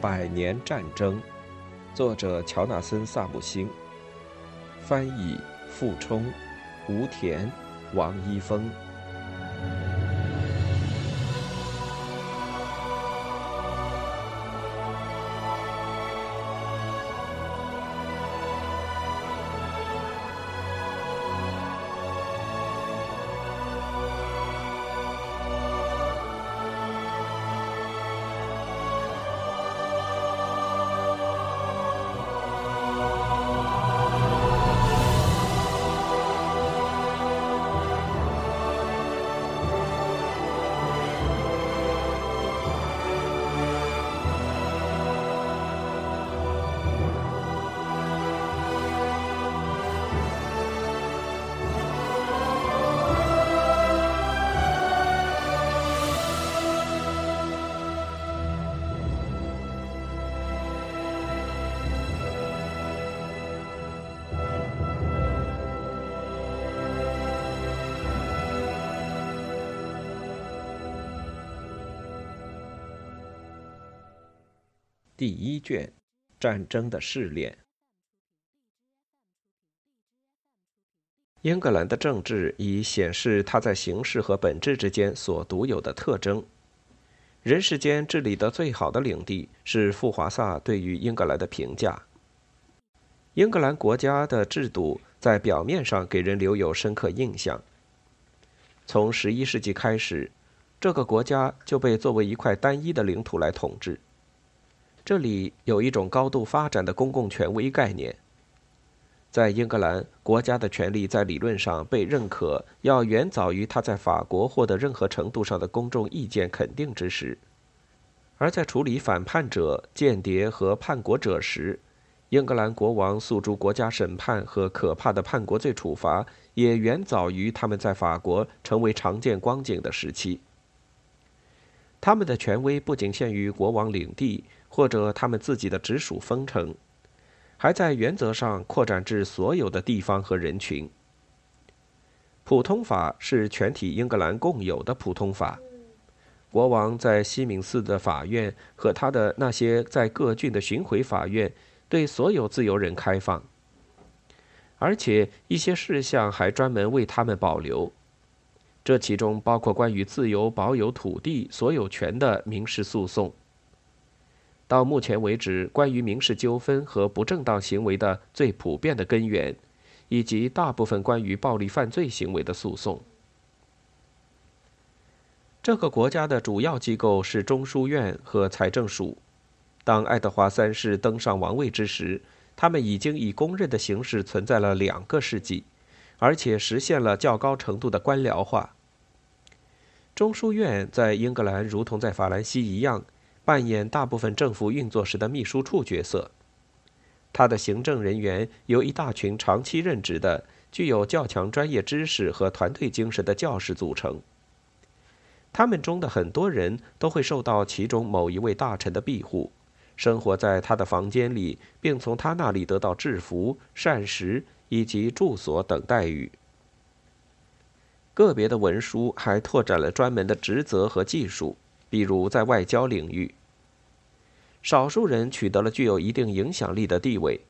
百年战争，作者乔纳森·萨姆星，翻译傅冲、吴田、王一峰。第一卷：战争的试炼。英格兰的政治已显示它在形式和本质之间所独有的特征。人世间治理的最好的领地，是富华萨对于英格兰的评价。英格兰国家的制度在表面上给人留有深刻印象。从十一世纪开始，这个国家就被作为一块单一的领土来统治。这里有一种高度发展的公共权威概念。在英格兰，国家的权力在理论上被认可，要远早于他在法国获得任何程度上的公众意见肯定之时；而在处理反叛者、间谍和叛国者时，英格兰国王诉诸国家审判和可怕的叛国罪处罚，也远早于他们在法国成为常见光景的时期。他们的权威不仅限于国王领地。或者他们自己的直属封城，还在原则上扩展至所有的地方和人群。普通法是全体英格兰共有的普通法。国王在西敏寺的法院和他的那些在各郡的巡回法院对所有自由人开放，而且一些事项还专门为他们保留。这其中包括关于自由保有土地所有权的民事诉讼。到目前为止，关于民事纠纷和不正当行为的最普遍的根源，以及大部分关于暴力犯罪行为的诉讼。这个国家的主要机构是中书院和财政署。当爱德华三世登上王位之时，他们已经以公认的形式存在了两个世纪，而且实现了较高程度的官僚化。中书院在英格兰如同在法兰西一样。扮演大部分政府运作时的秘书处角色，他的行政人员由一大群长期任职的、具有较强专业知识和团队精神的教师组成。他们中的很多人都会受到其中某一位大臣的庇护，生活在他的房间里，并从他那里得到制服、膳食以及住所等待遇。个别的文书还拓展了专门的职责和技术，比如在外交领域。少数人取得了具有一定影响力的地位。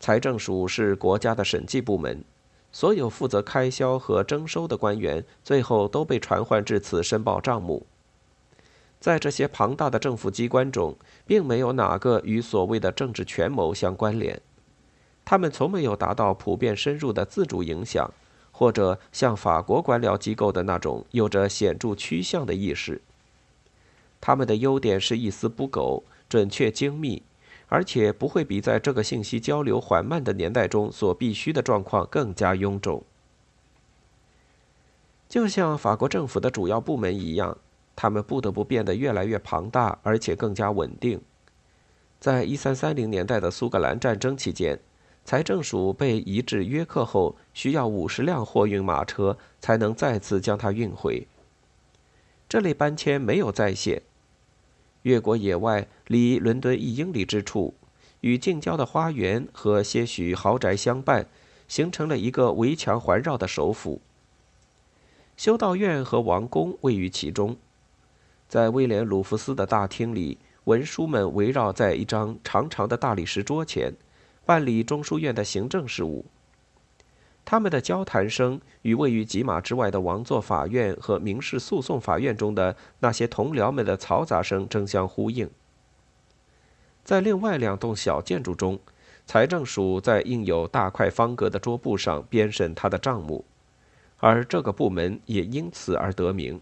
财政署是国家的审计部门，所有负责开销和征收的官员最后都被传唤至此申报账目。在这些庞大的政府机关中，并没有哪个与所谓的政治权谋相关联。他们从没有达到普遍深入的自主影响，或者像法国官僚机构的那种有着显著趋向的意识。他们的优点是一丝不苟、准确精密，而且不会比在这个信息交流缓慢的年代中所必须的状况更加臃肿。就像法国政府的主要部门一样，他们不得不变得越来越庞大，而且更加稳定。在一三三零年代的苏格兰战争期间，财政署被移至约克后，需要五十辆货运马车才能再次将它运回。这类搬迁没有再现。越国野外，离伦敦一英里之处，与近郊的花园和些许豪宅相伴，形成了一个围墙环绕的首府。修道院和王宫位于其中。在威廉·鲁弗斯的大厅里，文书们围绕在一张长长的大理石桌前，办理中书院的行政事务。他们的交谈声与位于几码之外的王座法院和民事诉讼法院中的那些同僚们的嘈杂声争相呼应。在另外两栋小建筑中，财政署在印有大块方格的桌布上编审他的账目，而这个部门也因此而得名。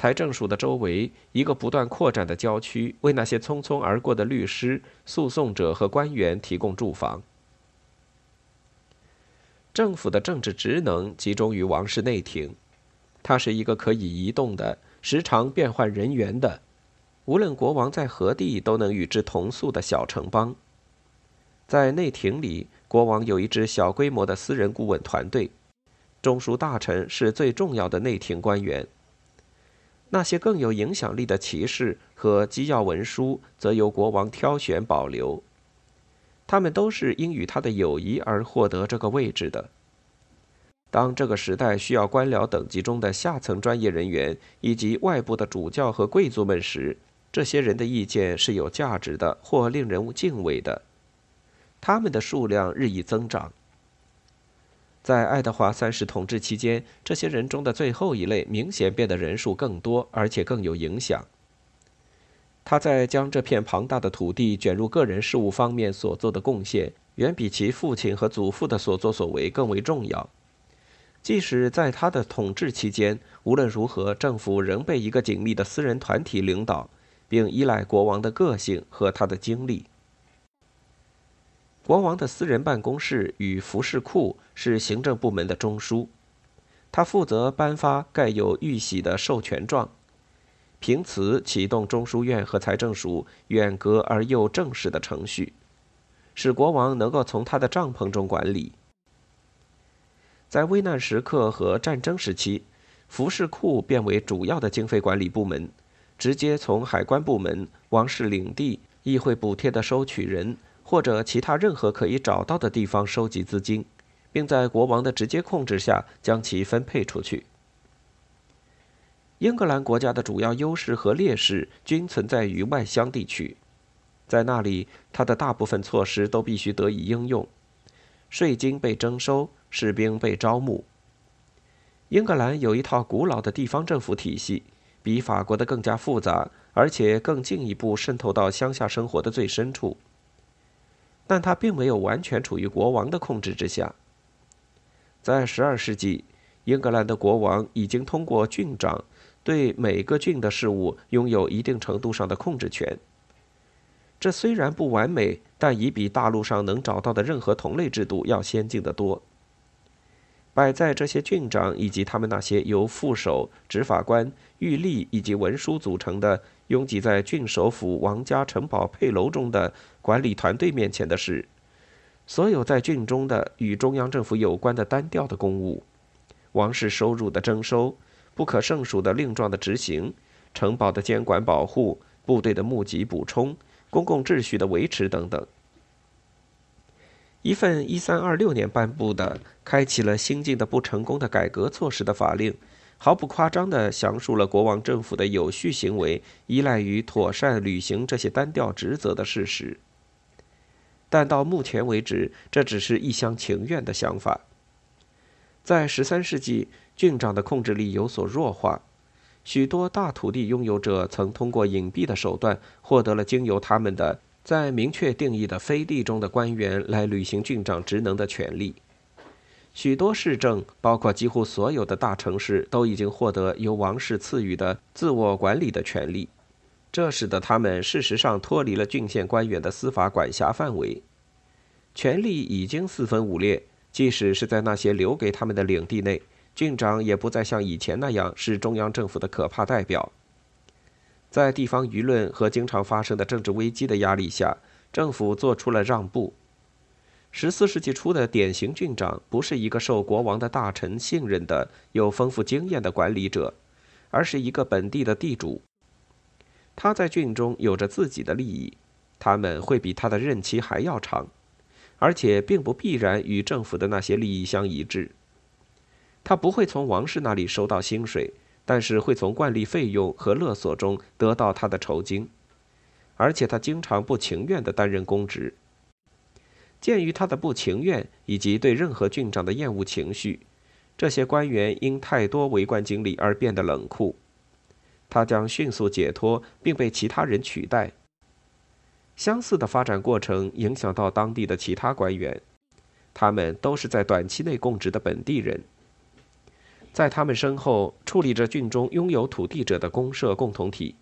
财政署的周围，一个不断扩展的郊区，为那些匆匆而过的律师、诉讼者和官员提供住房。政府的政治职能集中于王室内廷，它是一个可以移动的、时常变换人员的，无论国王在何地都能与之同宿的小城邦。在内廷里，国王有一支小规模的私人顾问团队，中书大臣是最重要的内廷官员。那些更有影响力的骑士和机要文书，则由国王挑选保留。他们都是因与他的友谊而获得这个位置的。当这个时代需要官僚等级中的下层专业人员以及外部的主教和贵族们时，这些人的意见是有价值的或令人敬畏的。他们的数量日益增长。在爱德华三世统治期间，这些人中的最后一类明显变得人数更多，而且更有影响。他在将这片庞大的土地卷入个人事务方面所做的贡献，远比其父亲和祖父的所作所为更为重要。即使在他的统治期间，无论如何，政府仍被一个紧密的私人团体领导，并依赖国王的个性和他的经历。国王的私人办公室与服饰库是行政部门的中枢，他负责颁发盖有玉玺的授权状。凭此启动中书院和财政署远隔而又正式的程序，使国王能够从他的帐篷中管理。在危难时刻和战争时期，服饰库变为主要的经费管理部门，直接从海关部门、王室领地、议会补贴的收取人或者其他任何可以找到的地方收集资金，并在国王的直接控制下将其分配出去。英格兰国家的主要优势和劣势均存在于外乡地区，在那里，它的大部分措施都必须得以应用。税金被征收，士兵被招募。英格兰有一套古老的地方政府体系，比法国的更加复杂，而且更进一步渗透到乡下生活的最深处。但它并没有完全处于国王的控制之下。在12世纪，英格兰的国王已经通过郡长。对每个郡的事务拥有一定程度上的控制权。这虽然不完美，但已比大陆上能找到的任何同类制度要先进得多。摆在这些郡长以及他们那些由副手、执法官、狱吏以及文书组成的拥挤在郡首府王家城堡配楼中的管理团队面前的是，所有在郡中的与中央政府有关的单调的公务，王室收入的征收。不可胜数的令状的执行，城堡的监管保护，部队的募集补充，公共秩序的维持等等。一份一三二六年颁布的、开启了新晋的不成功的改革措施的法令，毫不夸张地详述了国王政府的有序行为依赖于妥善履行这些单调职责的事实。但到目前为止，这只是一厢情愿的想法。在十三世纪。郡长的控制力有所弱化，许多大土地拥有者曾通过隐蔽的手段获得了经由他们的在明确定义的非地中的官员来履行郡长职能的权利。许多市政，包括几乎所有的大城市，都已经获得由王室赐予的自我管理的权利，这使得他们事实上脱离了郡县官员的司法管辖范围。权力已经四分五裂，即使是在那些留给他们的领地内。郡长也不再像以前那样是中央政府的可怕代表。在地方舆论和经常发生的政治危机的压力下，政府做出了让步。十四世纪初的典型郡长不是一个受国王的大臣信任的、有丰富经验的管理者，而是一个本地的地主。他在郡中有着自己的利益，他们会比他的任期还要长，而且并不必然与政府的那些利益相一致。他不会从王室那里收到薪水，但是会从惯例费用和勒索中得到他的酬金。而且他经常不情愿地担任公职。鉴于他的不情愿以及对任何郡长的厌恶情绪，这些官员因太多为官经历而变得冷酷。他将迅速解脱，并被其他人取代。相似的发展过程影响到当地的其他官员，他们都是在短期内供职的本地人。在他们身后，处理着郡中拥有土地者的公社共同体。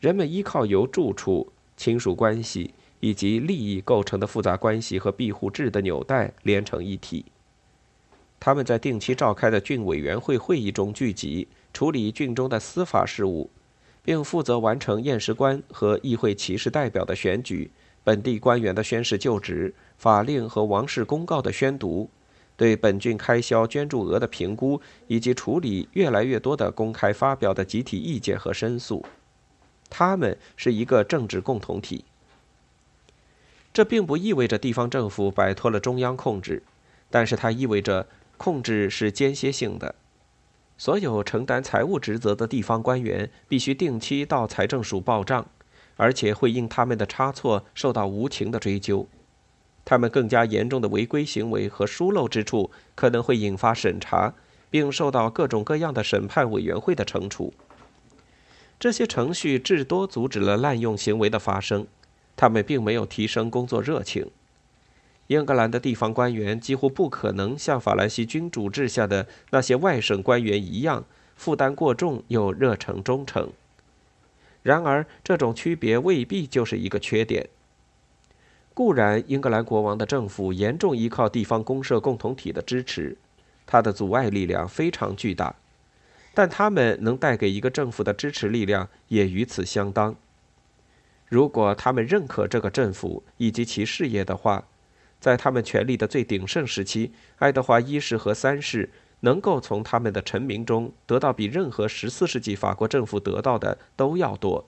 人们依靠由住处、亲属关系以及利益构成的复杂关系和庇护制的纽带连成一体。他们在定期召开的郡委员会会议中聚集，处理郡中的司法事务，并负责完成验尸官和议会骑士代表的选举、本地官员的宣誓就职、法令和王室公告的宣读、对本郡开销捐助额的评估，以及处理越来越多的公开发表的集体意见和申诉。他们是一个政治共同体。这并不意味着地方政府摆脱了中央控制，但是它意味着控制是间歇性的。所有承担财务职责的地方官员必须定期到财政署报账，而且会因他们的差错受到无情的追究。他们更加严重的违规行为和疏漏之处可能会引发审查，并受到各种各样的审判委员会的惩处。这些程序至多阻止了滥用行为的发生，他们并没有提升工作热情。英格兰的地方官员几乎不可能像法兰西君主制下的那些外省官员一样负担过重又热诚忠诚。然而，这种区别未必就是一个缺点。固然，英格兰国王的政府严重依靠地方公社共同体的支持，他的阻碍力量非常巨大。但他们能带给一个政府的支持力量也与此相当。如果他们认可这个政府以及其事业的话，在他们权力的最鼎盛时期，爱德华一世和三世能够从他们的臣民中得到比任何十四世纪法国政府得到的都要多。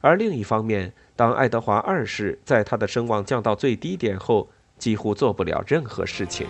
而另一方面，当爱德华二世在他的声望降到最低点后，几乎做不了任何事情。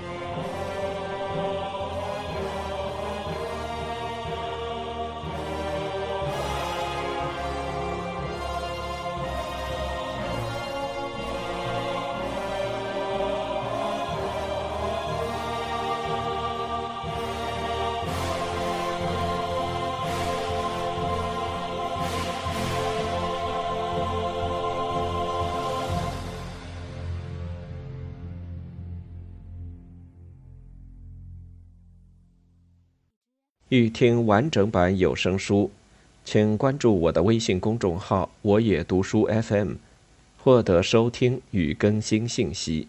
欲听完整版有声书，请关注我的微信公众号“我也读书 FM”，获得收听与更新信息。